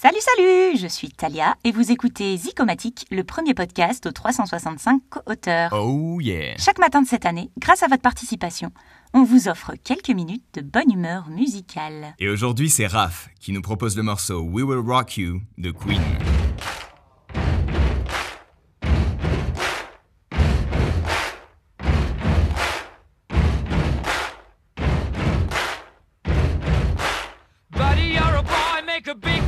Salut, salut Je suis Talia et vous écoutez Zicomatique, le premier podcast aux 365 co-auteurs. Oh yeah. Chaque matin de cette année, grâce à votre participation, on vous offre quelques minutes de bonne humeur musicale. Et aujourd'hui, c'est Raph qui nous propose le morceau We Will Rock You de Queen. Buddy, you're a boy, make a big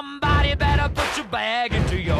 Somebody better put your bag into your